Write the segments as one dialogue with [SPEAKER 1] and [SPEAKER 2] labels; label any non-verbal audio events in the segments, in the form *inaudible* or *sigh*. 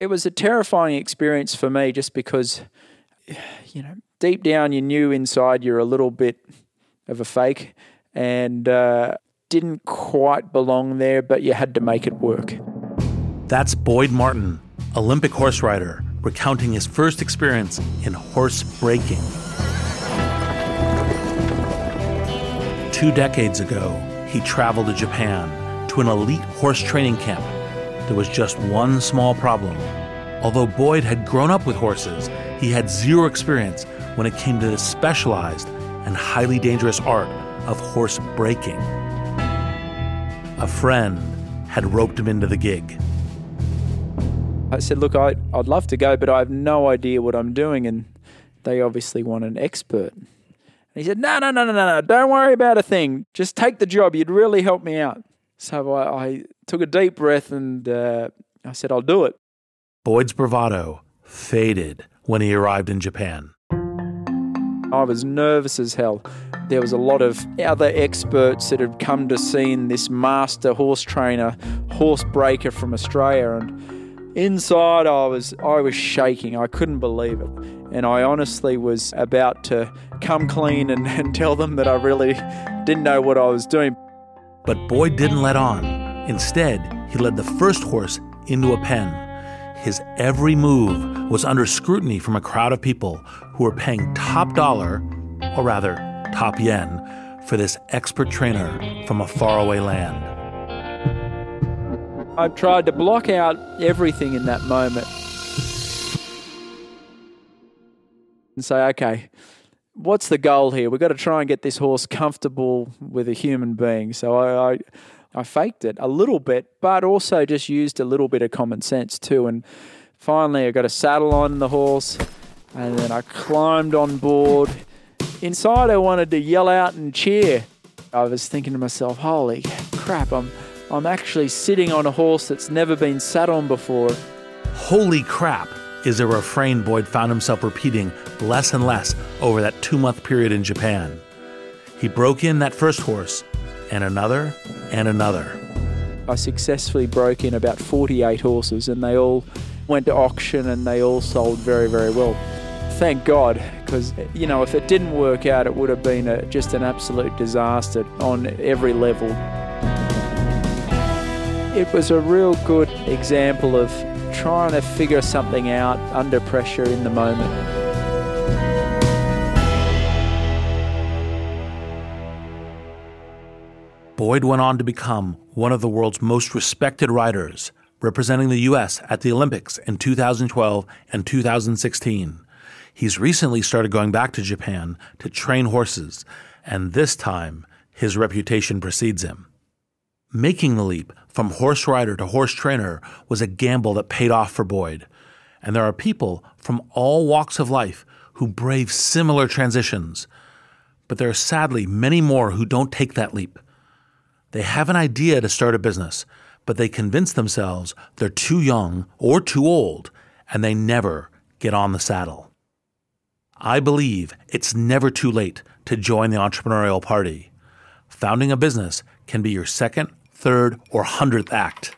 [SPEAKER 1] It was a terrifying experience for me just because, you know, deep down you knew inside you're a little bit of a fake and uh, didn't quite belong there, but you had to make it work.
[SPEAKER 2] That's Boyd Martin, Olympic horse rider, recounting his first experience in horse breaking. Two decades ago, he traveled to Japan to an elite horse training camp. There was just one small problem. Although Boyd had grown up with horses, he had zero experience when it came to the specialized and highly dangerous art of horse breaking. A friend had roped him into the gig.
[SPEAKER 1] I said, Look, I, I'd love to go, but I have no idea what I'm doing. And they obviously want an expert. And he said, No, no, no, no, no, no. Don't worry about a thing. Just take the job. You'd really help me out. So I, I took a deep breath and uh, I said, I'll do it.
[SPEAKER 2] Boyd's bravado faded when he arrived in Japan.
[SPEAKER 1] I was nervous as hell. There was a lot of other experts that had come to see this master horse trainer, horse breaker from Australia, and inside I was I was shaking. I couldn't believe it. And I honestly was about to come clean and, and tell them that I really didn't know what I was doing.
[SPEAKER 2] But Boyd didn't let on. Instead, he led the first horse into a pen. His every move was under scrutiny from a crowd of people who were paying top dollar, or rather, top yen, for this expert trainer from a faraway land.
[SPEAKER 1] I tried to block out everything in that moment and say, okay, what's the goal here? We've got to try and get this horse comfortable with a human being. So I, I I faked it a little bit, but also just used a little bit of common sense too. And finally, I got a saddle on the horse, and then I climbed on board. Inside, I wanted to yell out and cheer. I was thinking to myself, "Holy crap! I'm I'm actually sitting on a horse that's never been sat on before."
[SPEAKER 2] Holy crap! Is a refrain Boyd found himself repeating less and less over that two month period in Japan. He broke in that first horse and another and another.
[SPEAKER 1] I successfully broke in about 48 horses and they all went to auction and they all sold very, very well. Thank God, because, you know, if it didn't work out, it would have been a, just an absolute disaster on every level. It was a real good example of trying to figure something out under pressure in the moment.
[SPEAKER 2] Boyd went on to become one of the world's most respected riders, representing the U.S. at the Olympics in 2012 and 2016. He's recently started going back to Japan to train horses, and this time his reputation precedes him. Making the leap from horse rider to horse trainer was a gamble that paid off for Boyd. And there are people from all walks of life who brave similar transitions. But there are sadly many more who don't take that leap. They have an idea to start a business, but they convince themselves they're too young or too old, and they never get on the saddle. I believe it's never too late to join the entrepreneurial party. Founding a business can be your second, third, or hundredth act.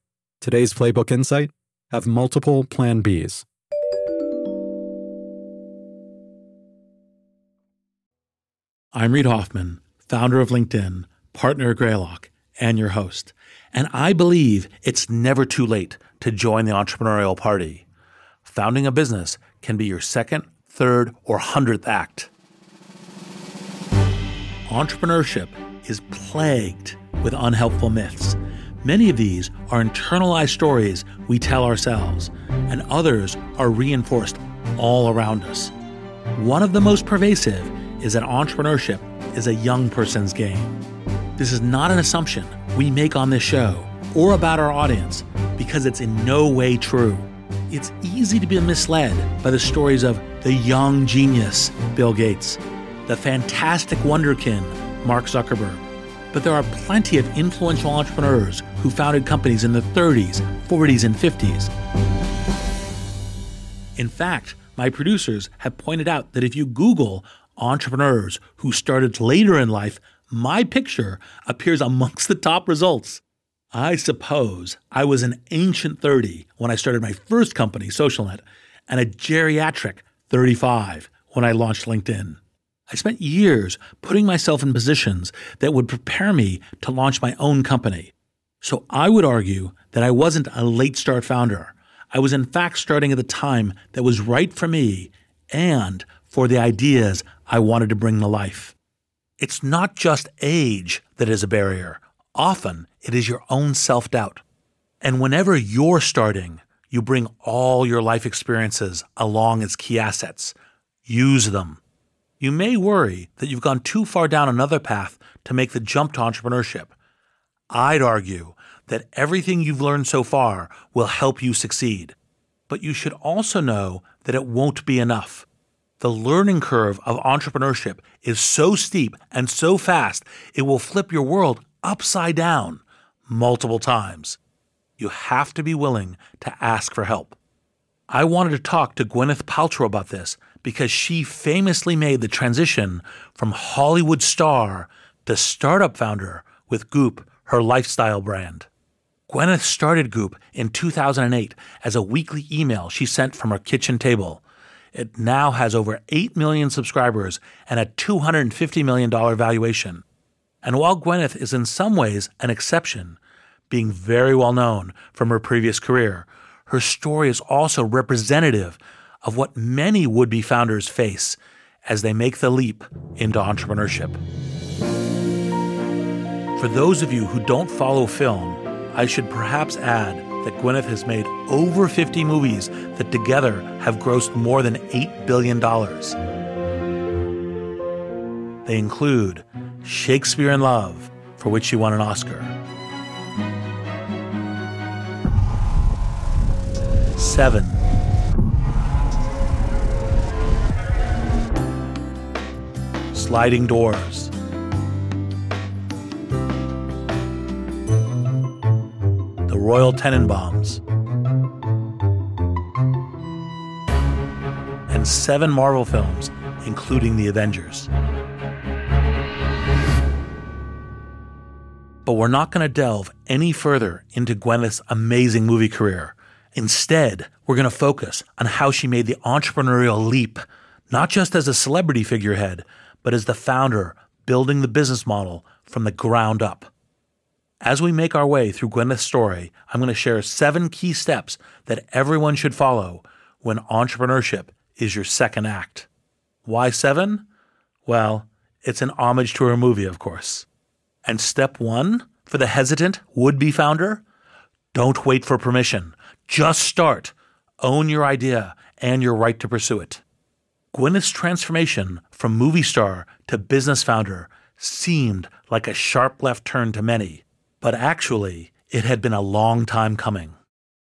[SPEAKER 3] Today's Playbook Insight have multiple Plan Bs.
[SPEAKER 2] I'm Reid Hoffman, founder of LinkedIn, partner at Greylock, and your host. And I believe it's never too late to join the entrepreneurial party. Founding a business can be your second, third, or hundredth act. Entrepreneurship is plagued with unhelpful myths Many of these are internalized stories we tell ourselves, and others are reinforced all around us. One of the most pervasive is that entrepreneurship is a young person's game. This is not an assumption we make on this show or about our audience because it's in no way true. It's easy to be misled by the stories of the young genius, Bill Gates, the fantastic wonderkin, Mark Zuckerberg, but there are plenty of influential entrepreneurs who founded companies in the 30s, 40s, and 50s. In fact, my producers have pointed out that if you Google entrepreneurs who started later in life, my picture appears amongst the top results. I suppose I was an ancient 30 when I started my first company, SocialNet, and a geriatric 35 when I launched LinkedIn. I spent years putting myself in positions that would prepare me to launch my own company. So I would argue that I wasn't a late start founder. I was in fact starting at the time that was right for me and for the ideas I wanted to bring to life. It's not just age that is a barrier. Often it is your own self doubt. And whenever you're starting, you bring all your life experiences along as key assets. Use them you may worry that you've gone too far down another path to make the jump to entrepreneurship. I'd argue that everything you've learned so far will help you succeed. But you should also know that it won't be enough. The learning curve of entrepreneurship is so steep and so fast, it will flip your world upside down multiple times. You have to be willing to ask for help. I wanted to talk to Gwyneth Paltrow about this because she famously made the transition from Hollywood star to startup founder with Goop, her lifestyle brand. Gwyneth started Goop in 2008 as a weekly email she sent from her kitchen table. It now has over 8 million subscribers and a $250 million valuation. And while Gwyneth is in some ways an exception, being very well known from her previous career, her story is also representative of what many would be founders face as they make the leap into entrepreneurship. For those of you who don't follow film, I should perhaps add that Gwyneth has made over 50 movies that together have grossed more than $8 billion. They include Shakespeare in Love, for which she won an Oscar, Seven, sliding doors. Royal Tenenbaums. And seven Marvel films, including The Avengers. But we're not going to delve any further into Gwyneth's amazing movie career. Instead, we're going to focus on how she made the entrepreneurial leap, not just as a celebrity figurehead, but as the founder building the business model from the ground up. As we make our way through Gwyneth's story, I'm going to share seven key steps that everyone should follow when entrepreneurship is your second act. Why seven? Well, it's an homage to her movie, of course. And step one for the hesitant would be founder don't wait for permission. Just start. Own your idea and your right to pursue it. Gwyneth's transformation from movie star to business founder seemed like a sharp left turn to many, but actually, it had been a long time coming.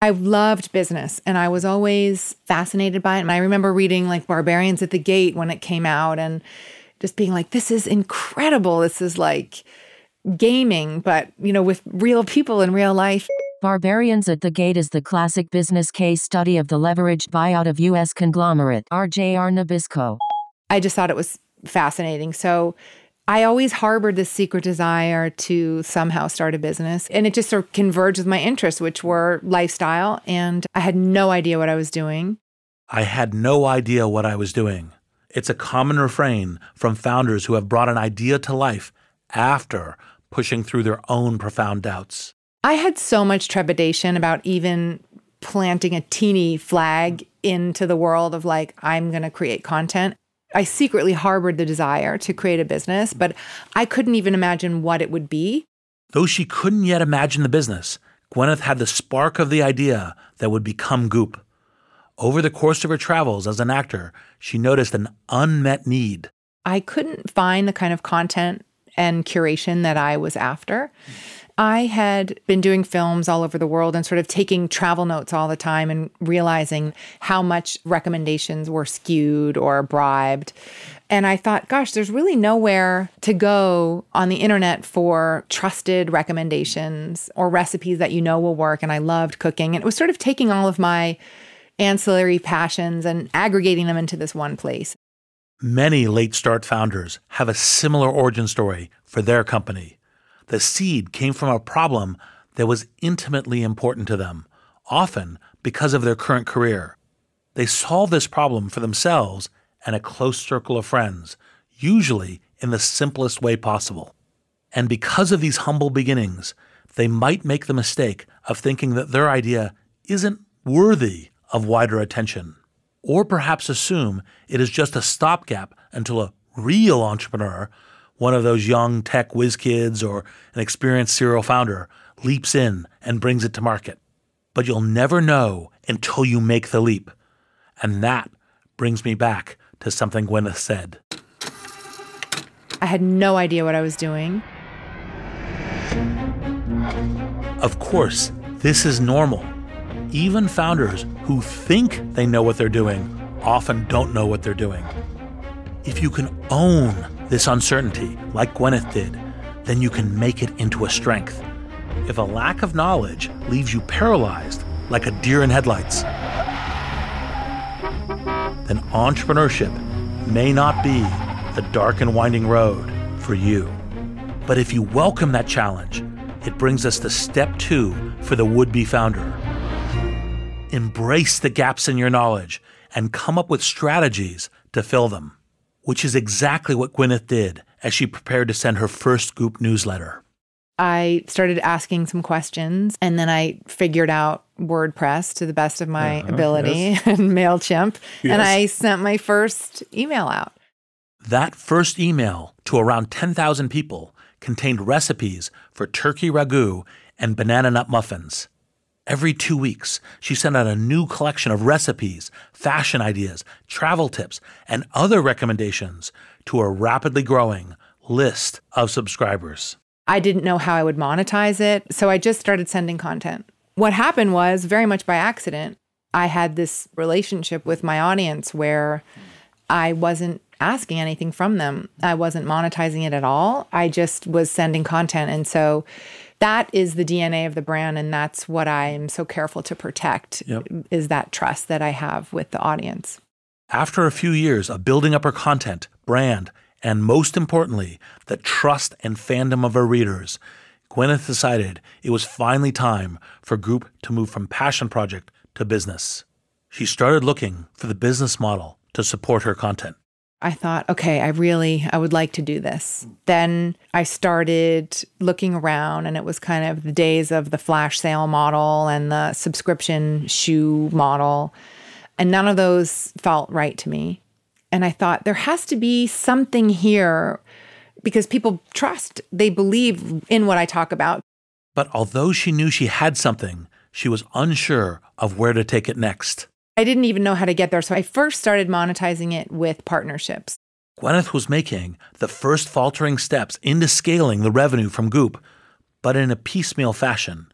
[SPEAKER 4] I loved business and I was always fascinated by it. And I remember reading like Barbarians at the Gate when it came out and just being like, this is incredible. This is like gaming, but you know, with real people in real life.
[SPEAKER 5] Barbarians at the Gate is the classic business case study of the leveraged buyout of U.S. conglomerate RJR Nabisco.
[SPEAKER 4] I just thought it was fascinating. So I always harbored this secret desire to somehow start a business. And it just sort of converged with my interests, which were lifestyle. And I had no idea what I was doing.
[SPEAKER 2] I had no idea what I was doing. It's a common refrain from founders who have brought an idea to life after pushing through their own profound doubts.
[SPEAKER 4] I had so much trepidation about even planting a teeny flag into the world of like, I'm going to create content. I secretly harbored the desire to create a business, but I couldn't even imagine what it would be.
[SPEAKER 2] Though she couldn't yet imagine the business, Gwyneth had the spark of the idea that would become Goop. Over the course of her travels as an actor, she noticed an unmet need.
[SPEAKER 4] I couldn't find the kind of content and curation that I was after. I had been doing films all over the world and sort of taking travel notes all the time and realizing how much recommendations were skewed or bribed. And I thought, gosh, there's really nowhere to go on the internet for trusted recommendations or recipes that you know will work. And I loved cooking. And it was sort of taking all of my ancillary passions and aggregating them into this one place.
[SPEAKER 2] Many late start founders have a similar origin story for their company. The seed came from a problem that was intimately important to them, often because of their current career. They solved this problem for themselves and a close circle of friends, usually in the simplest way possible. And because of these humble beginnings, they might make the mistake of thinking that their idea isn't worthy of wider attention, or perhaps assume it is just a stopgap until a real entrepreneur one of those young tech whiz kids or an experienced serial founder leaps in and brings it to market. But you'll never know until you make the leap. And that brings me back to something Gwyneth said.
[SPEAKER 4] I had no idea what I was doing.
[SPEAKER 2] Of course, this is normal. Even founders who think they know what they're doing often don't know what they're doing. If you can own this uncertainty, like Gwyneth did, then you can make it into a strength. If a lack of knowledge leaves you paralyzed, like a deer in headlights, then entrepreneurship may not be the dark and winding road for you. But if you welcome that challenge, it brings us to step two for the would be founder. Embrace the gaps in your knowledge and come up with strategies to fill them which is exactly what Gwyneth did as she prepared to send her first group newsletter.
[SPEAKER 4] I started asking some questions and then I figured out WordPress to the best of my uh-huh, ability yes. *laughs* and MailChimp. Yes. And I sent my first email out.
[SPEAKER 2] That first email to around 10,000 people contained recipes for turkey ragu and banana nut muffins. Every two weeks, she sent out a new collection of recipes, fashion ideas, travel tips, and other recommendations to a rapidly growing list of subscribers.
[SPEAKER 4] I didn't know how I would monetize it, so I just started sending content. What happened was very much by accident. I had this relationship with my audience where I wasn't asking anything from them. I wasn't monetizing it at all. I just was sending content. And so that is the DNA of the brand and that's what I am so careful to protect yep. is that trust that I have with the audience.
[SPEAKER 2] After a few years of building up her content, brand, and most importantly, the trust and fandom of her readers, Gwyneth decided it was finally time for Goop to move from passion project to business. She started looking for the business model to support her content.
[SPEAKER 4] I thought, okay, I really I would like to do this. Then I started looking around and it was kind of the days of the flash sale model and the subscription shoe model. And none of those felt right to me. And I thought there has to be something here because people trust, they believe in what I talk about.
[SPEAKER 2] But although she knew she had something, she was unsure of where to take it next.
[SPEAKER 4] I didn't even know how to get there. So I first started monetizing it with partnerships.
[SPEAKER 2] Gwyneth was making the first faltering steps into scaling the revenue from Goop, but in a piecemeal fashion.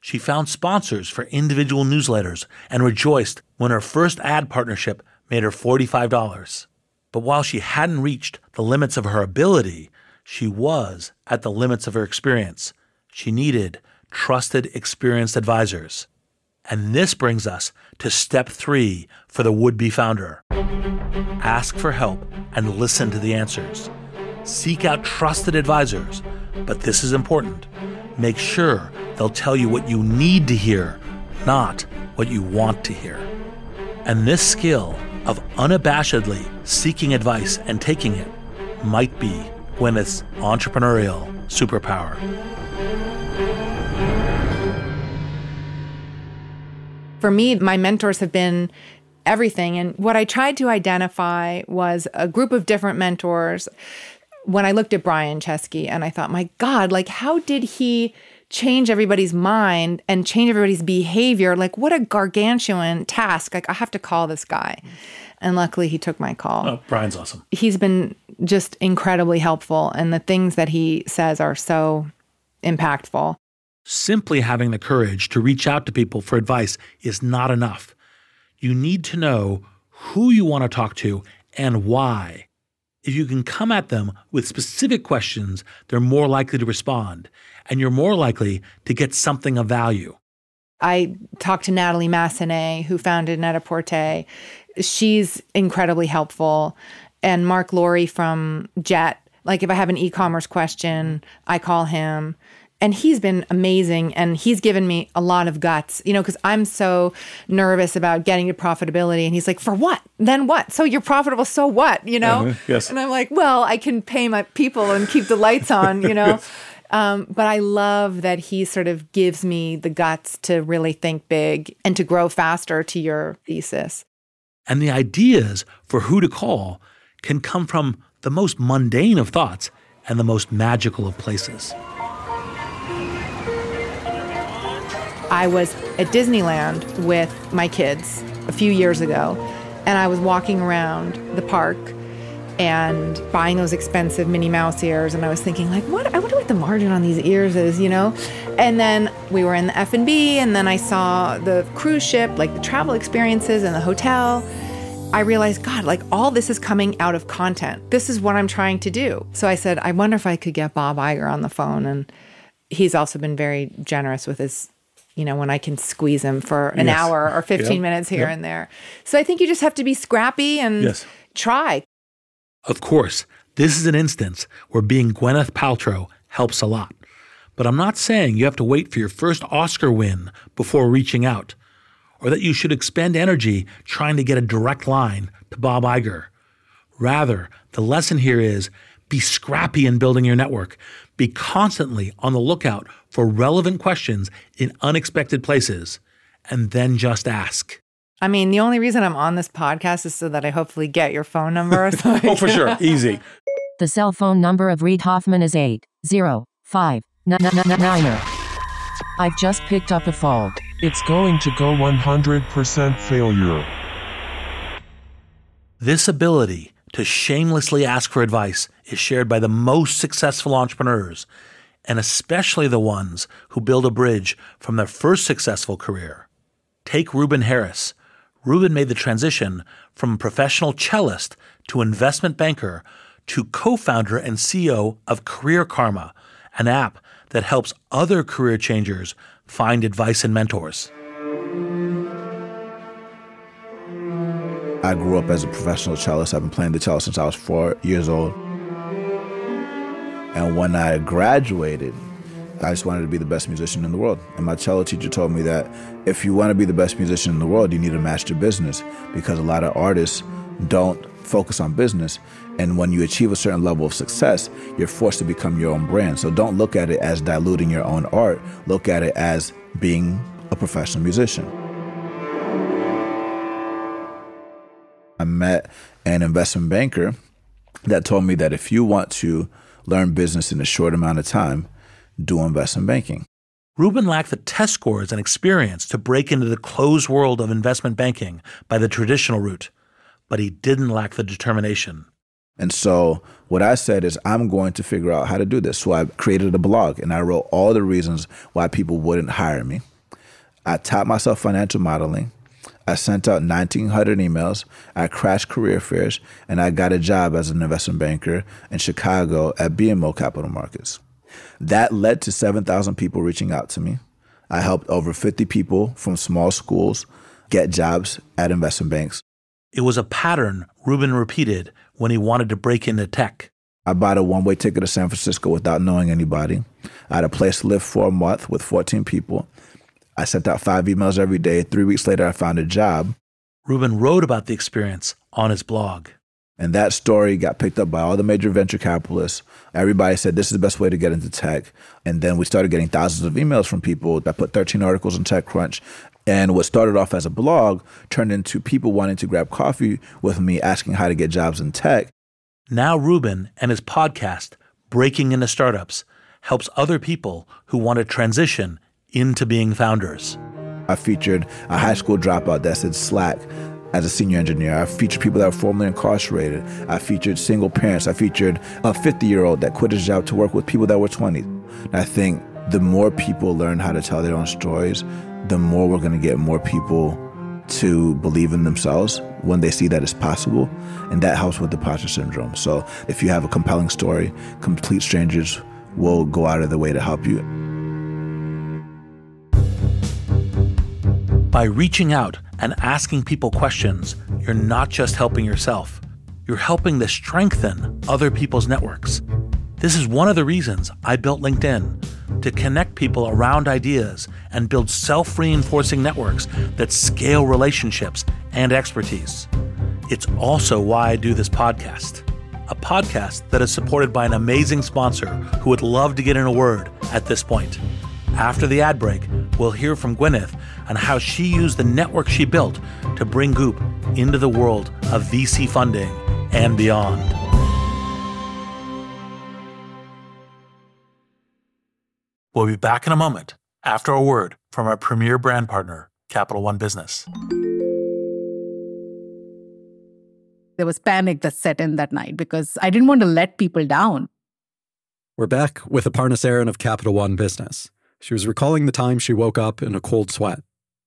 [SPEAKER 2] She found sponsors for individual newsletters and rejoiced when her first ad partnership made her $45. But while she hadn't reached the limits of her ability, she was at the limits of her experience. She needed trusted, experienced advisors. And this brings us to step three for the would be founder ask for help and listen to the answers. Seek out trusted advisors, but this is important. Make sure they'll tell you what you need to hear, not what you want to hear. And this skill of unabashedly seeking advice and taking it might be Gwyneth's entrepreneurial superpower.
[SPEAKER 4] For me, my mentors have been everything. And what I tried to identify was a group of different mentors. When I looked at Brian Chesky and I thought, my God, like, how did he change everybody's mind and change everybody's behavior? Like, what a gargantuan task. Like, I have to call this guy. And luckily, he took my call.
[SPEAKER 2] Oh, Brian's awesome.
[SPEAKER 4] He's been just incredibly helpful. And the things that he says are so impactful.
[SPEAKER 2] Simply having the courage to reach out to people for advice is not enough. You need to know who you want to talk to and why. If you can come at them with specific questions, they're more likely to respond, and you're more likely to get something of value.
[SPEAKER 4] I talked to Natalie Massenet, who founded Net-a-Porter. She's incredibly helpful. And Marc Lore from Jet. Like if I have an e-commerce question, I call him and he's been amazing and he's given me a lot of guts you know because i'm so nervous about getting to profitability. And he's like for what? Then what? So you're profitable so what? You know?
[SPEAKER 2] Uh-huh. yes.
[SPEAKER 4] and i'm like well i can pay my people and keep the lights on you know? *laughs* Um, but i love that he sort of gives me the guts to really think big and to grow faster to your thesis.
[SPEAKER 2] And the ideas for who to call can come from the most mundane of thoughts and the most magical of places
[SPEAKER 4] I was at Disneyland with my kids a few years ago, and I was walking around the park and buying those expensive Minnie Mouse ears, and I was thinking, like, what? I wonder what the margin on these ears is, you know? And then we were in the F and B, and then I saw the cruise ship, like the travel experiences and the hotel. I realized, God, like all this is coming out of content. This is what I'm trying to do. So I said, I wonder if I could get Bob Iger on the phone. And he's also been very generous with his you know, when I can squeeze him for an yes. hour or 15 yep. minutes here yep. and there. So I think you just have to be scrappy and yes. try.
[SPEAKER 2] Of course, this is an instance where being Gwyneth Paltrow helps a lot. But I'm not saying you have to wait for your first Oscar win before reaching out, or that you should expend energy trying to get a direct line to Bob Iger. Rather, the lesson here is be scrappy in building your network. Be constantly on the lookout for relevant questions in unexpected places, and then just ask.
[SPEAKER 4] I mean, the only reason I'm on this podcast is so that I hopefully get your phone number. *laughs* So
[SPEAKER 2] oh, for sure. Easy.
[SPEAKER 5] The cell phone number of Reid Hoffman is 805 I've just picked up a fault.
[SPEAKER 6] It's going to go 100% failure.
[SPEAKER 2] This ability to shamelessly ask for advice is shared by the most successful entrepreneurs and especially the ones who build a bridge from their first successful career. Take Ruben Harris. Ruben made the transition from professional cellist to investment banker to co founder and CEO of Career Karma, an app that helps other career changers find advice and mentors.
[SPEAKER 7] I grew up as a professional cellist. I've been playing the cello since I was four years old. And when I graduated, I just wanted to be the best musician in the world. And my cello teacher told me that if you want to be the best musician in the world, you need to master business because a lot of artists don't focus on business. And when you achieve a certain level of success, you're forced to become your own brand. So don't look at it as diluting your own art, look at it as being a professional musician. I met an investment banker that told me that if you want to learn business in a short amount of time, do investment banking.
[SPEAKER 2] Ruben lacked the test scores and experience to break into the closed world of investment banking by the traditional route, but he didn't lack the determination.
[SPEAKER 7] And so, what I said is, I'm going to figure out how to do this. So, I created a blog and I wrote all the reasons why people wouldn't hire me. I taught myself financial modeling. I sent out 1,900 emails. I crashed career fairs, and I got a job as an investment banker in Chicago at BMO Capital Markets. That led to 7,000 people reaching out to me. I helped over 50 people from small schools get jobs at investment banks.
[SPEAKER 2] It was a pattern Ruben repeated when he wanted to break into tech.
[SPEAKER 7] I bought a one way ticket to San Francisco without knowing anybody. I had a place to live for a month with 14 people. I sent out five emails every day. Three weeks later, I found a job.
[SPEAKER 2] Ruben wrote about the experience on his blog.
[SPEAKER 7] And that story got picked up by all the major venture capitalists. Everybody said this is the best way to get into tech. And then we started getting thousands of emails from people. I put 13 articles in TechCrunch. And what started off as a blog turned into people wanting to grab coffee with me, asking how to get jobs in tech.
[SPEAKER 2] Now, Ruben and his podcast, Breaking into Startups, helps other people who want to transition into being founders.
[SPEAKER 7] I featured a high school dropout that said Slack as a senior engineer. I featured people that were formerly incarcerated. I featured single parents. I featured a 50 year old that quit his job to work with people that were 20. And I think the more people learn how to tell their own stories, the more we're going to get more people to believe in themselves when they see that it's possible. And that helps with the imposter syndrome. So if you have a compelling story, complete strangers will go out of their way to help you.
[SPEAKER 2] By reaching out and asking people questions, you're not just helping yourself, you're helping to strengthen other people's networks. This is one of the reasons I built LinkedIn to connect people around ideas and build self reinforcing networks that scale relationships and expertise. It's also why I do this podcast, a podcast that is supported by an amazing sponsor who would love to get in a word at this point. After the ad break, we'll hear from Gwyneth on how she used the network she built to bring Goop into the world of VC funding and beyond. We'll be back in a moment after a word from our premier brand partner, Capital One Business.
[SPEAKER 8] There was panic that set in that night because I didn't want to let people down.
[SPEAKER 3] We're back with Aparna Saran of Capital One Business. She was recalling the time she woke up in a cold sweat,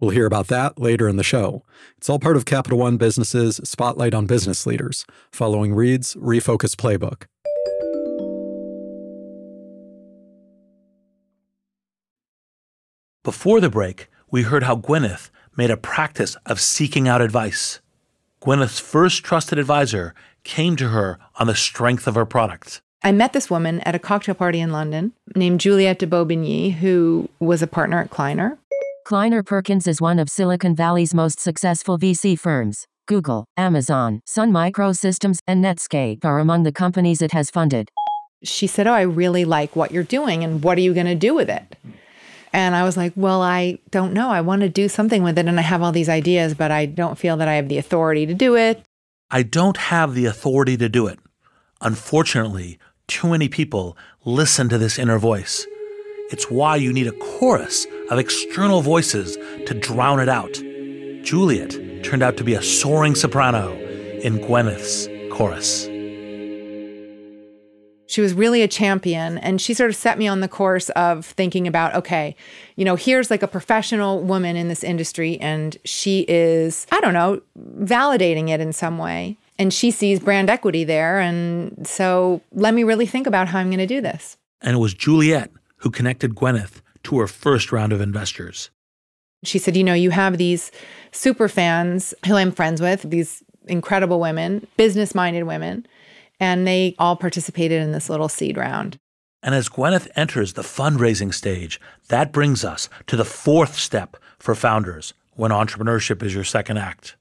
[SPEAKER 3] We'll hear about that later in the show. It's all part of Capital One Business's Spotlight on Business Leaders, following Reid's Refocus Playbook.
[SPEAKER 2] Before the break, we heard how Gwyneth made a practice of seeking out advice. Gwyneth's first trusted advisor came to her on the strength of her product.
[SPEAKER 4] I met this woman at a cocktail party in London named Juliet de Baubigny, who was a partner at Kleiner.
[SPEAKER 5] Kleiner Perkins is one of Silicon Valley's most successful VC firms. Google, Amazon, Sun Microsystems, and Netscape are among the companies it has funded.
[SPEAKER 4] She said, Oh, I really like what you're doing, and what are you going to do with it? And I was like, well, I don't know. I want to do something with it. And I have all these ideas, but I don't feel that I have the authority to do it.
[SPEAKER 2] I don't have the authority to do it. Unfortunately, too many people listen to this inner voice. It's why you need a chorus of external voices to drown it out. Juliet turned out to be a soaring soprano in Gwyneth's chorus.
[SPEAKER 4] She was really a champion and she sort of set me on the course of thinking about okay, you know, here's like a professional woman in this industry and she is, I don't know, validating it in some way. And she sees brand equity there. And so let me really think about how I'm going to do this.
[SPEAKER 2] And it was Juliet who connected Gwyneth to her first round of investors.
[SPEAKER 4] She said, You know, you have these super fans who I'm friends with, these incredible women, business minded women, and they all participated in this little seed round.
[SPEAKER 2] And as Gwyneth enters the fundraising stage, that brings us to the fourth step for founders when entrepreneurship is your second act.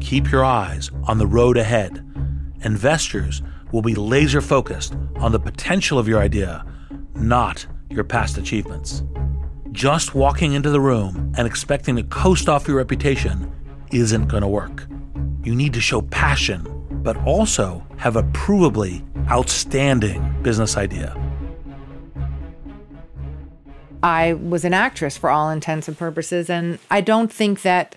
[SPEAKER 2] Keep your eyes on the road ahead. Investors will be laser focused on the potential of your idea, not your past achievements. Just walking into the room and expecting to coast off your reputation isn't going to work. You need to show passion, but also have a provably outstanding business idea.
[SPEAKER 4] I was an actress for all intents and purposes, and I don't think that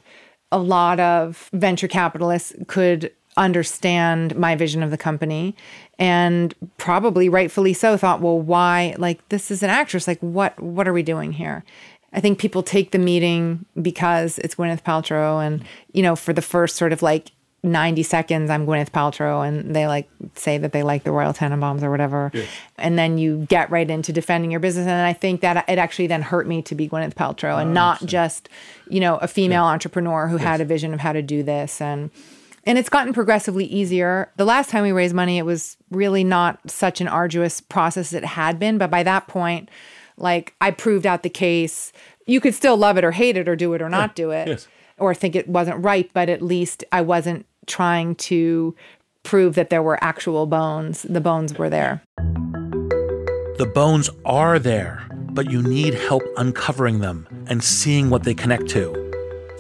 [SPEAKER 4] a lot of venture capitalists could understand my vision of the company and probably rightfully so thought well why like this is an actress like what what are we doing here i think people take the meeting because it's gwyneth paltrow and you know for the first sort of like 90 seconds i'm gwyneth paltrow and they like say that they like the royal tenenbaums or whatever yes. and then you get right into defending your business and i think that it actually then hurt me to be gwyneth paltrow and oh, not just you know a female yeah. entrepreneur who yes. had a vision of how to do this and and it's gotten progressively easier. The last time we raised money, it was really not such an arduous process as it had been. But by that point, like I proved out the case. You could still love it or hate it or do it or not *laughs* do it
[SPEAKER 2] yes.
[SPEAKER 4] or think it wasn't right, but at least I wasn't trying to prove that there were actual bones. The bones were there.
[SPEAKER 2] The bones are there, but you need help uncovering them and seeing what they connect to.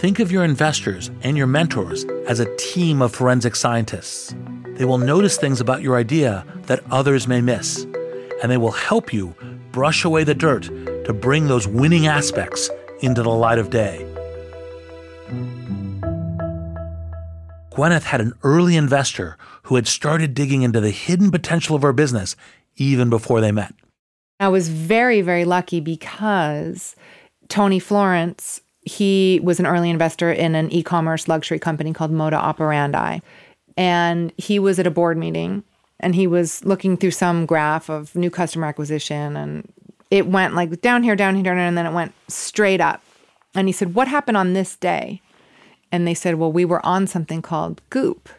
[SPEAKER 2] Think of your investors and your mentors as a team of forensic scientists. They will notice things about your idea that others may miss, and they will help you brush away the dirt to bring those winning aspects into the light of day. Gwyneth had an early investor who had started digging into the hidden potential of her business even before they met.
[SPEAKER 4] I was very, very lucky because Tony Florence he was an early investor in an e-commerce luxury company called Moda Operandi. And he was at a board meeting and he was looking through some graph of new customer acquisition and it went like down here, down here, down here, and then it went straight up. And he said, What happened on this day? And they said, Well, we were on something called Goop.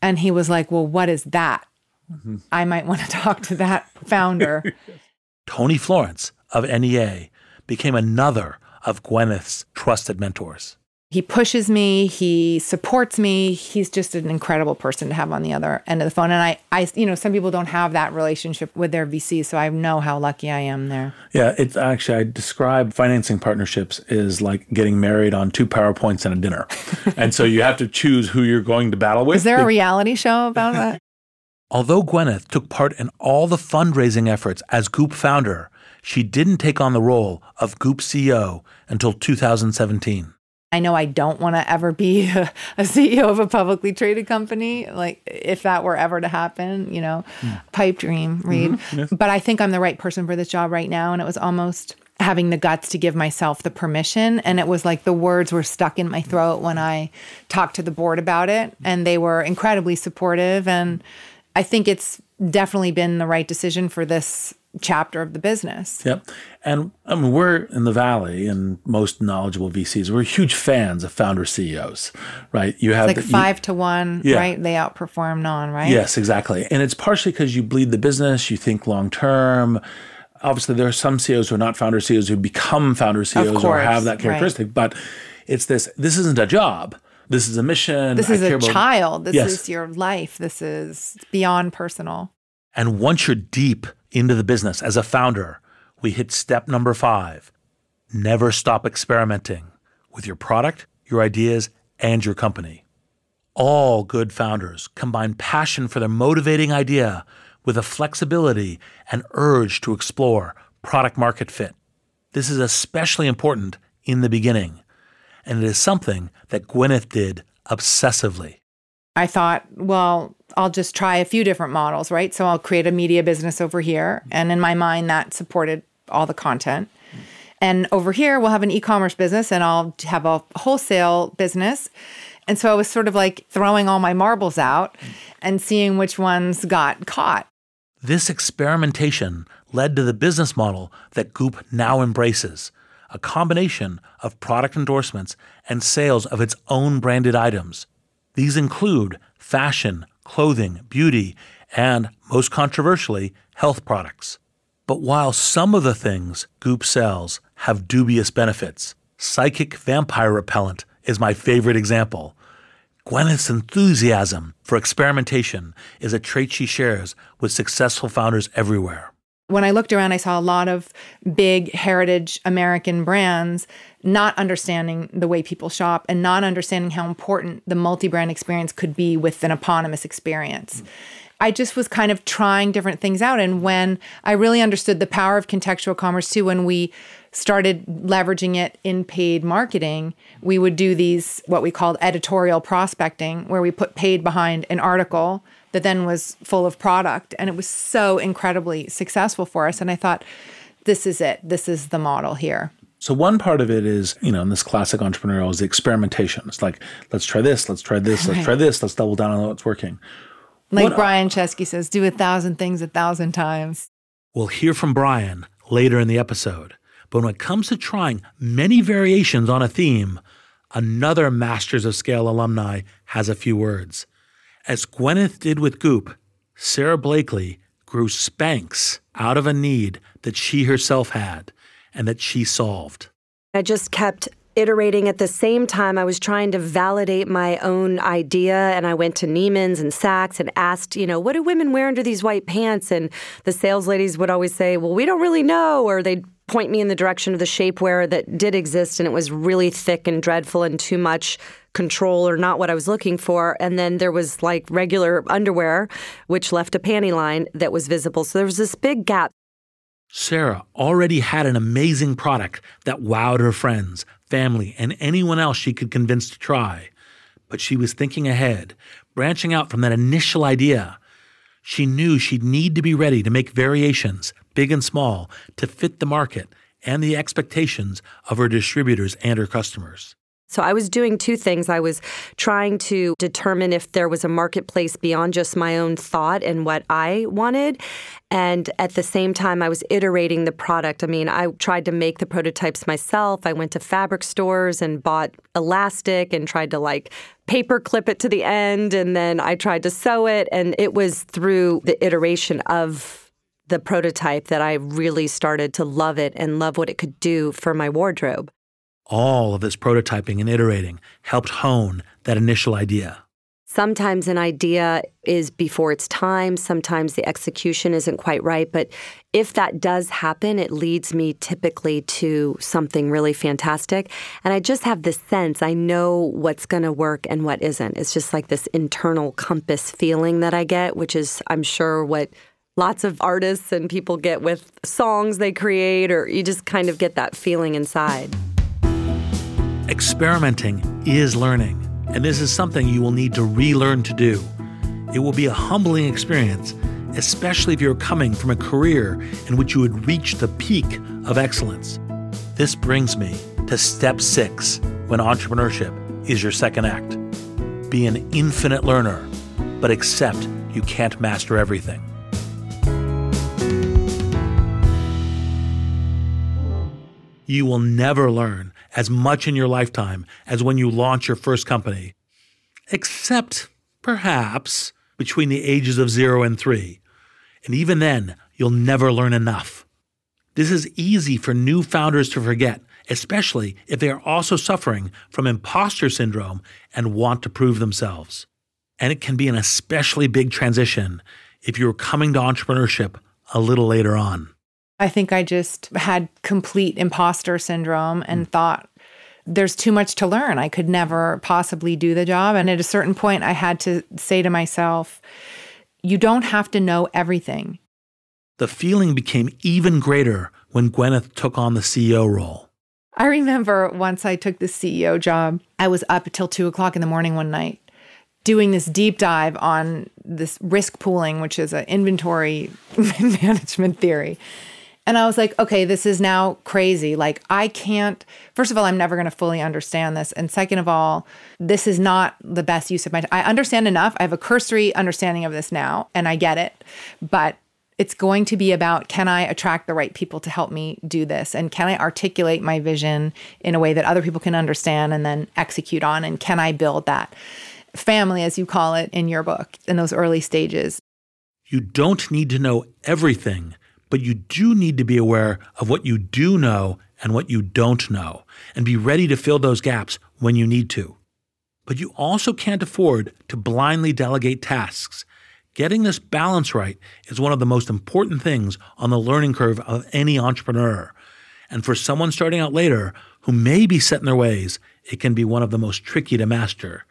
[SPEAKER 4] And he was like, Well, what is that? Mm-hmm. I might want to *laughs* talk to that founder. *laughs*
[SPEAKER 2] Tony Florence of NEA became another of Gwyneth's trusted mentors.
[SPEAKER 4] He pushes me, he supports me. He's just an incredible person to have on the other end of the phone. And I, I you know, some people don't have that relationship with their VC, so I know how lucky I am there.
[SPEAKER 2] Yeah, it's actually I describe financing partnerships is like getting married on two PowerPoints and a dinner. *laughs* and so you have to choose who you're going to battle with.
[SPEAKER 4] Is there a reality show about that? *laughs*
[SPEAKER 2] Although Gwyneth took part in all the fundraising efforts as Goop founder, she didn't take on the role of Goop CEO until 2017.
[SPEAKER 4] I know I don't want to ever be *laughs* a, a, CEO of a publicly traded company. Like, if that were ever to happen, you know, mm. pipe dream, Reid. Mm-hmm. Yes. But I think I'm the right person for this job right now. And it was almost having the guts to give myself the permission. And it was like the words were stuck in my throat when I talked to the board about it. And they were incredibly supportive. And I think it's definitely been the right decision for this chapter of the business.
[SPEAKER 2] Yep. And I mean, we're in the Valley and most knowledgeable VCs, we're huge fans of founder CEOs, right?
[SPEAKER 4] You have it's like the, five you, to one, yeah. right? They outperform non, right?
[SPEAKER 2] Yes, exactly. And it's partially because you bleed the business, you think long term. Obviously, there are some CEOs who are not founder CEOs who become founder CEOs or have that characteristic, right. but it's this this isn't a job. This is a mission.
[SPEAKER 4] This is a child. This yes. is your life. This is beyond personal.
[SPEAKER 2] And once you're deep into the business as a founder, we hit step number five never stop experimenting with your product, your ideas, and your company. All good founders combine passion for their motivating idea with a flexibility and urge to explore product market fit. This is especially important in the beginning, and it is something that Gwyneth did obsessively.
[SPEAKER 4] I thought, well, I'll just try a few different models, right? So I'll create a media business over here. And in my mind, that supported all the content. And over here, we'll have an e commerce business and I'll have a wholesale business. And so I was sort of like throwing all my marbles out and seeing which ones got caught.
[SPEAKER 2] This experimentation led to the business model that Goop now embraces a combination of product endorsements and sales of its own branded items. These include fashion, clothing, beauty, and, most controversially, health products. But while some of the things Goop sells have dubious benefits, psychic vampire repellent is my favorite example. Gwyneth's enthusiasm for experimentation is a trait she shares with successful founders everywhere.
[SPEAKER 4] When I looked around, I saw a lot of big heritage American brands not understanding the way people shop and not understanding how important the multi brand experience could be with an eponymous experience. I just was kind of trying different things out. And when I really understood the power of contextual commerce too, when we started leveraging it in paid marketing, we would do these, what we called editorial prospecting, where we put paid behind an article that then was full of product. And it was so incredibly successful for us. And I thought, this is it. This is the model here.
[SPEAKER 2] So one part of it is, you know, in this classic entrepreneurial is the experimentation. It's like, let's try this, let's try this, let's try this, let's double down on what's working.
[SPEAKER 4] Like
[SPEAKER 2] What-
[SPEAKER 4] Brian Chesky says, do a thousand things a thousand times.
[SPEAKER 2] We'll hear from Brian later in the episode. But when it comes to trying many variations on a theme, another Masters of Scale alumni has a few words. As Gwyneth did with Goop, Sara Blakely grew Spanx out of a need that she herself had and that she solved.
[SPEAKER 9] I just kept iterating at the same time I was trying to validate my own idea and I went to Neiman's and Saks and asked, you know, what do women wear under these white pants and the sales ladies would always say, "Well, we don't really know," or they'd point me in the direction of the shapewear that did exist and it was really thick and dreadful and too much control or not what I was looking for. And then there was like regular underwear, which left a panty line that was visible. So there was this big gap.
[SPEAKER 2] Sara already had an amazing product that wowed her friends, family, and anyone else she could convince to try. But she was thinking ahead, branching out from that initial idea. She knew she'd need to be ready to make variations, big and small, to fit the market and the expectations of her distributors and her customers.
[SPEAKER 9] So I was doing two things. I was trying to determine if there was a marketplace beyond just my own thought and what I wanted. And at the same time, I was iterating the product. I mean, I tried to make the prototypes myself. I went to fabric stores and bought elastic and tried to like paper clip it to the end. And then I tried to sew it. And it was through the iteration of the prototype that I really started to love it and love what it could do for my wardrobe.
[SPEAKER 2] All of this prototyping and iterating helped hone that initial idea.
[SPEAKER 9] Sometimes an idea is before its time, sometimes the execution isn't quite right. But if that does happen, it leads me typically to something really fantastic. And I just have this sense I know what's going to work and what isn't. It's just like this internal compass feeling that I get, which is, I'm sure, what lots of artists and people get with songs they create, or you just kind of get that feeling inside.
[SPEAKER 2] Experimenting is learning, and this is something you will need to relearn to do. It will be a humbling experience, especially if you're coming from a career in which you would reach the peak of excellence. This brings me to step six when entrepreneurship is your second act. Be an infinite learner, but accept you can't master everything. You will never learn as much in your lifetime as when you launch your first company, except perhaps between the ages of zero and three. And even then, you'll never learn enough. This is easy for new founders to forget, especially if they are also suffering from imposter syndrome and want to prove themselves. And it can be an especially big transition if you're coming to entrepreneurship a little later on.
[SPEAKER 4] I think I just had complete imposter syndrome and mm. thought there's too much to learn. I could never possibly do the job. And at a certain point, I had to say to myself, you don't have to know everything.
[SPEAKER 2] The feeling became even greater when Gwyneth took on the CEO role.
[SPEAKER 4] I remember once I took the CEO job, I was up until two o'clock in the morning one night doing this deep dive on this risk pooling, which is an inventory *laughs* management theory. And I was like, okay, this is now crazy. Like, I can't, first of all, I'm never going to fully understand this. And second of all, this is not the best use of my time. I understand enough. I have a cursory understanding of this now, and I get it. But it's going to be about can I attract the right people to help me do this? And can I articulate my vision in a way that other people can understand and then execute on? And can I build that family, as you call it in your book, in those early stages?
[SPEAKER 2] You don't need to know everything but you do need to be aware of what you do know and what you don't know, and be ready to fill those gaps when you need to. But you also can't afford to blindly delegate tasks. Getting this balance right is one of the most important things on the learning curve of any entrepreneur. And for someone starting out later who may be set in their ways, it can be one of the most tricky to master,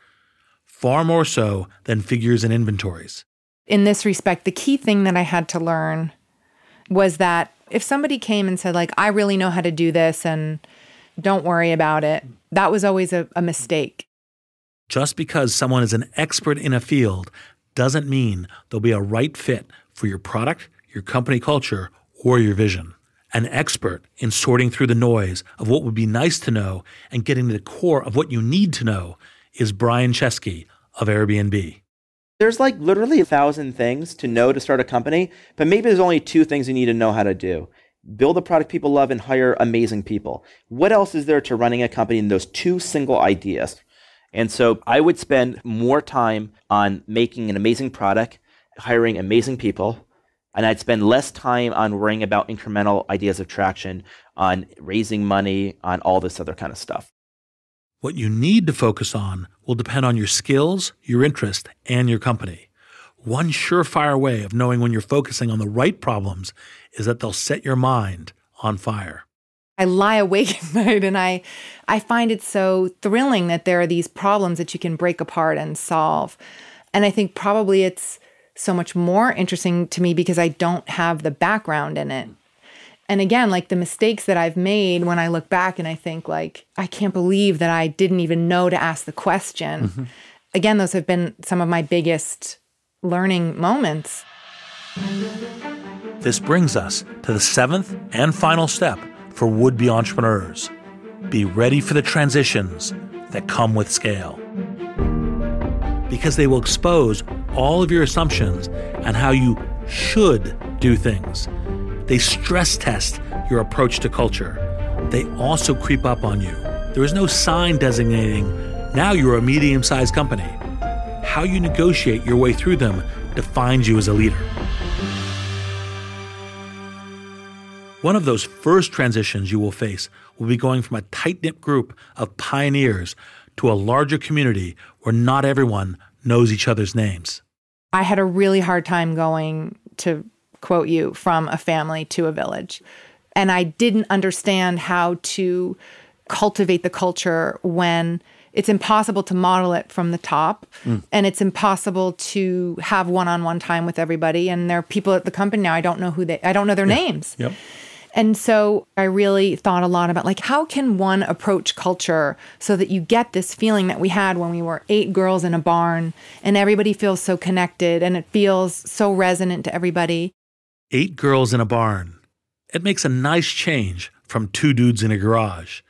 [SPEAKER 2] far more so than figures and inventories.
[SPEAKER 4] In this respect, the key thing that I had to learn was that if somebody came and said, like, I really know how to do this and don't worry about it, that was always a, a mistake.
[SPEAKER 2] Just because someone is an expert in a field doesn't mean they'll be a right fit for your product, your company culture, or your vision. An expert in sorting through the noise of what would be nice to know and getting to the core of what you need to know is Brian Chesky of Airbnb.
[SPEAKER 10] There's like literally a thousand things to know to start a company, but maybe there's only two things you need to know how to do build a product people love and hire amazing people. What else is there to running a company in those two single ideas? And so I would spend more time on making an amazing product, hiring amazing people, and I'd spend less time on worrying about incremental ideas of traction, on raising money, on all this other kind of stuff.
[SPEAKER 2] What you need to focus on will depend on your skills, your interest, and your company. One surefire way of knowing when you're focusing on the right problems is that they'll set your mind on fire.
[SPEAKER 4] I lie awake *laughs* at night and I I find it so thrilling that there are these problems that you can break apart and solve. And I think probably it's so much more interesting to me because I don't have the background in it and again like the mistakes that i've made when i look back and i think like i can't believe that i didn't even know to ask the question. Mm-hmm. again those have been some of my biggest learning moments.
[SPEAKER 2] This brings us to the seventh and final step for would-be entrepreneurs. Be ready for the transitions that come with scale. Because they will expose all of your assumptions and how you should do things they stress test your approach to culture. They also creep up on you. There is no sign designating now you're a medium sized company. How you negotiate your way through them defines you as a leader. One of those first transitions you will face will be going from a tight knit group of pioneers to a larger community where not everyone knows each other's names.
[SPEAKER 4] I had a really hard time going to quote you, from a family to a village. And I didn't understand how to cultivate the culture when it's impossible to model it from the top mm. and it's impossible to have one-on-one time with everybody and there are people at the company now I don't know who they I don't know their
[SPEAKER 2] yeah.
[SPEAKER 4] names.
[SPEAKER 2] Yep.
[SPEAKER 4] And so I really thought a lot about like how can one approach culture so that you get this feeling that we had when we were eight girls in a barn and everybody feels so connected and it feels so resonant to everybody.
[SPEAKER 2] Eight girls in a barn. It makes a nice change from two dudes in a garage.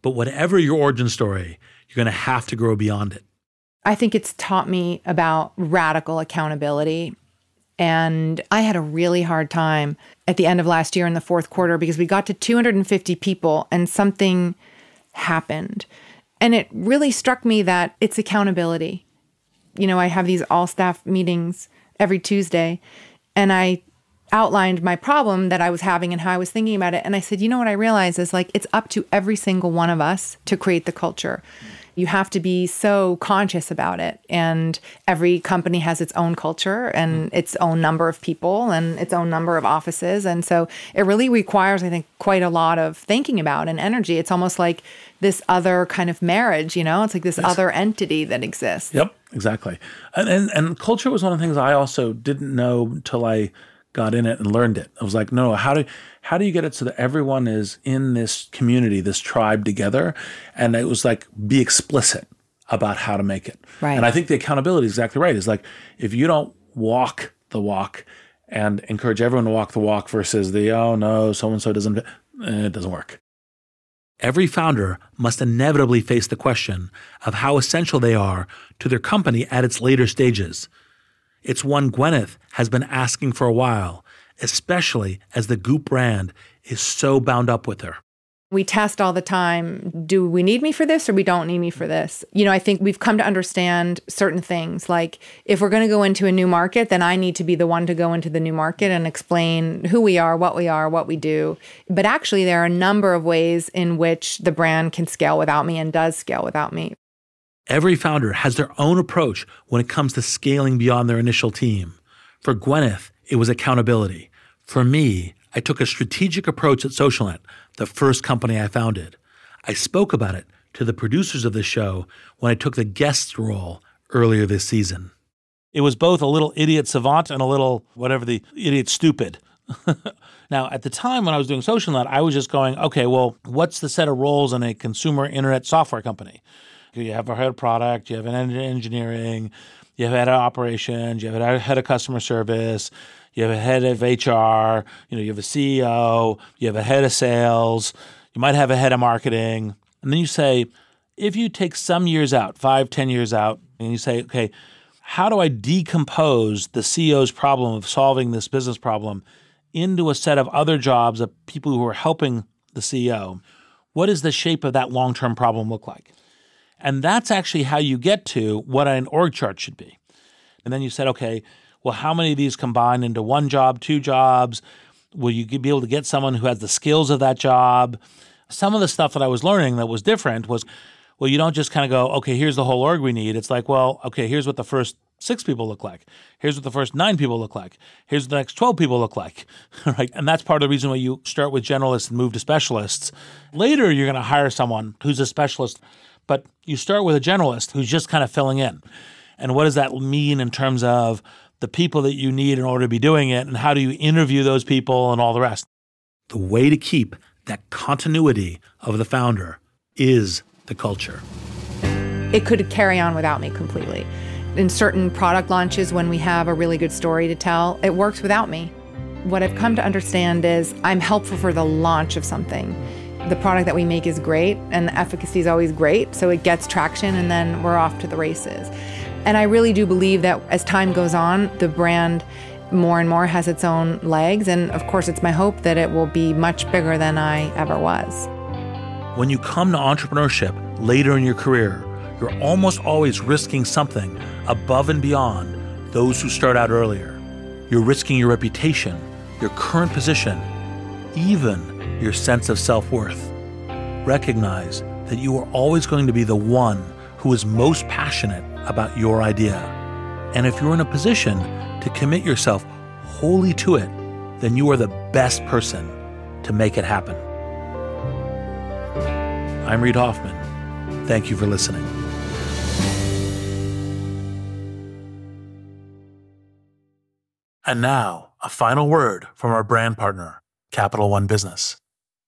[SPEAKER 2] But whatever your origin story, you're going to have to grow beyond it.
[SPEAKER 4] I think it's taught me about radical accountability. And I had a really hard time at the end of last year in the fourth quarter because we got to 250 people and something happened. And it really struck me that it's accountability. You know, I have these all staff meetings every Tuesday, and I outlined my problem that I was having and how I was thinking about it. And I said, you know what I realize is like it's up to every single one of us to create the culture. You have to be so conscious about it. And every company has its own culture and mm-hmm. its own number of people and its own number of offices. And so it really requires, I think, quite a lot of thinking about and energy. It's almost like this other kind of marriage, you know? It's like this
[SPEAKER 2] Yes.
[SPEAKER 4] other entity that exists.
[SPEAKER 2] Yep, exactly. And, and and culture was one of the things I also didn't know until I got in it and learned it. I was like, no, how do how do you get it so that everyone is in this community, this tribe together? And it was like be explicit about how to make it.
[SPEAKER 4] Right.
[SPEAKER 2] And I think the accountability is exactly right. Is like if you don't walk the walk and encourage everyone to walk the walk versus the oh no, so and so doesn't eh, it doesn't work. Every founder must inevitably face the question of how essential they are to their company at its later stages. It's one Gwyneth has been asking for a while, especially as the Goop brand is so bound up with her.
[SPEAKER 4] We test all the time. Do we need me for this or we don't need me for this? You know, I think we've come to understand certain things. Like if we're going to go into a new market, then I need to be the one to go into the new market and explain who we are, what we are, what we do. But actually, there are a number of ways in which the brand can scale without me and does scale without me.
[SPEAKER 2] Every founder has their own approach when it comes to scaling beyond their initial team. For Gwyneth, it was accountability. For me, I took a strategic approach at SocialNet, the first company I founded. I spoke about it to the producers of the show when I took the guest role earlier this season. It was both a little idiot savant and a little whatever the idiot stupid. *laughs* now, at the time when I was doing SocialNet, I was just going, okay, well, what's the set of roles in a consumer internet software company? You have a head of product, you have an engineering, you have a head of operations, you have a head of customer service, you have a head of HR, you know, you have a CEO, you have a head of sales, you might have a head of marketing. And then you say, if you take some years out, five, ten years out, and you say, okay, how do I decompose the CEO's problem of solving this business problem into a set of other jobs of people who are helping the CEO? What does the shape of that long term problem look like? And that's actually how you get to what an org chart should be. And then you said, okay, well, how many of these combine into one job, two jobs? Will you be able to get someone who has the skills of that job? Some of the stuff that I was learning that was different was, well, you don't just kind of go, okay, here's the whole org we need. It's like, well, okay, here's what the first six people look like. Here's what the first nine people look like. Here's what the next 12 people look like. *laughs* right? And that's part of the reason why you start with generalists and move to specialists. Later, you're going to hire someone who's a specialist, but you start with a generalist who's just kind of filling in. And what does that mean in terms of the people that you need in order to be doing it? And how do you interview those people and all the rest? The way to keep that continuity of the founder is the culture.
[SPEAKER 4] It could carry on without me completely. In certain product launches, when we have a really good story to tell, it works without me. What I've come to understand is I'm helpful for the launch of something. The product that we make is great and the efficacy is always great, so it gets traction and then we're off to the races. And I really do believe that as time goes on, the brand more and more has its own legs. And of course, it's my hope that it will be much bigger than I ever was.
[SPEAKER 2] When you come to entrepreneurship later in your career, you're almost always risking something above and beyond those who start out earlier. You're risking your reputation, your current position, even your sense of self worth. Recognize that you are always going to be the one who is most passionate about your idea. And if you're in a position to commit yourself wholly to it, then you are the best person to make it happen. I'm Reid Hoffman. Thank you for listening. And now, a final word from our brand partner, Capital One Business.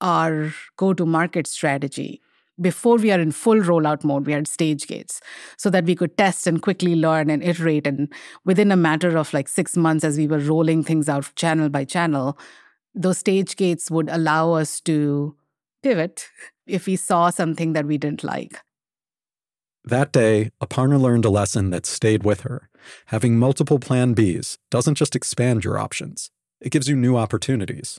[SPEAKER 8] our go to market strategy. Before we are in full rollout mode, we had stage gates so that we could test and quickly learn and iterate. And within a matter of like six months, as we were rolling things out channel by channel, those stage gates would allow us to pivot if we saw something that we didn't like.
[SPEAKER 3] That day, Aparna learned a lesson that stayed with her. Having multiple plan Bs doesn't just expand your options, it gives you new opportunities.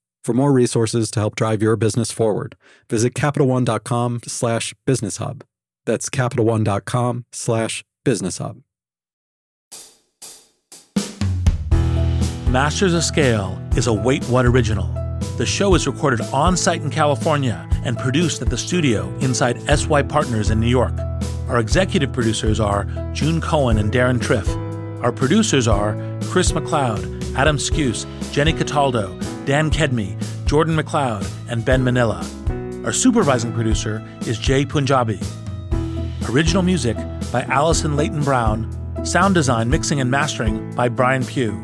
[SPEAKER 3] For more resources to help drive your business forward, visit CapitalOne.com slash business hub. That's CapitalOne.com slash business hub.
[SPEAKER 2] Masters of Scale is a Wait What original. The show is recorded on site in California and produced at the studio inside SY Partners in New York. Our executive producers are June Cohen and Deron Triff. Our producers are Chris McLeod, Adam Skuse, Jenny Cataldo, Dan Kedmi, Jordan McLeod, and Ben Manilla. Our supervising producer is Jay Punjabi. Original music by Allison Leyton-Brown. Sound design, mixing, and mastering by Brian Pugh.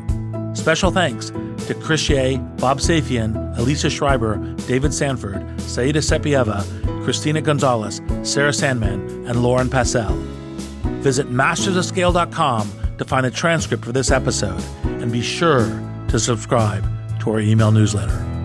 [SPEAKER 2] Special thanks to Chris Shea, Bob Safian, Elisa Schreiber, David Sanford, Saida Sepieva, Christina Gonzalez, Sarah Sandman, and Lauren Passell. Visit mastersofscale.com to find a transcript for this episode and be sure to subscribe to our email newsletter.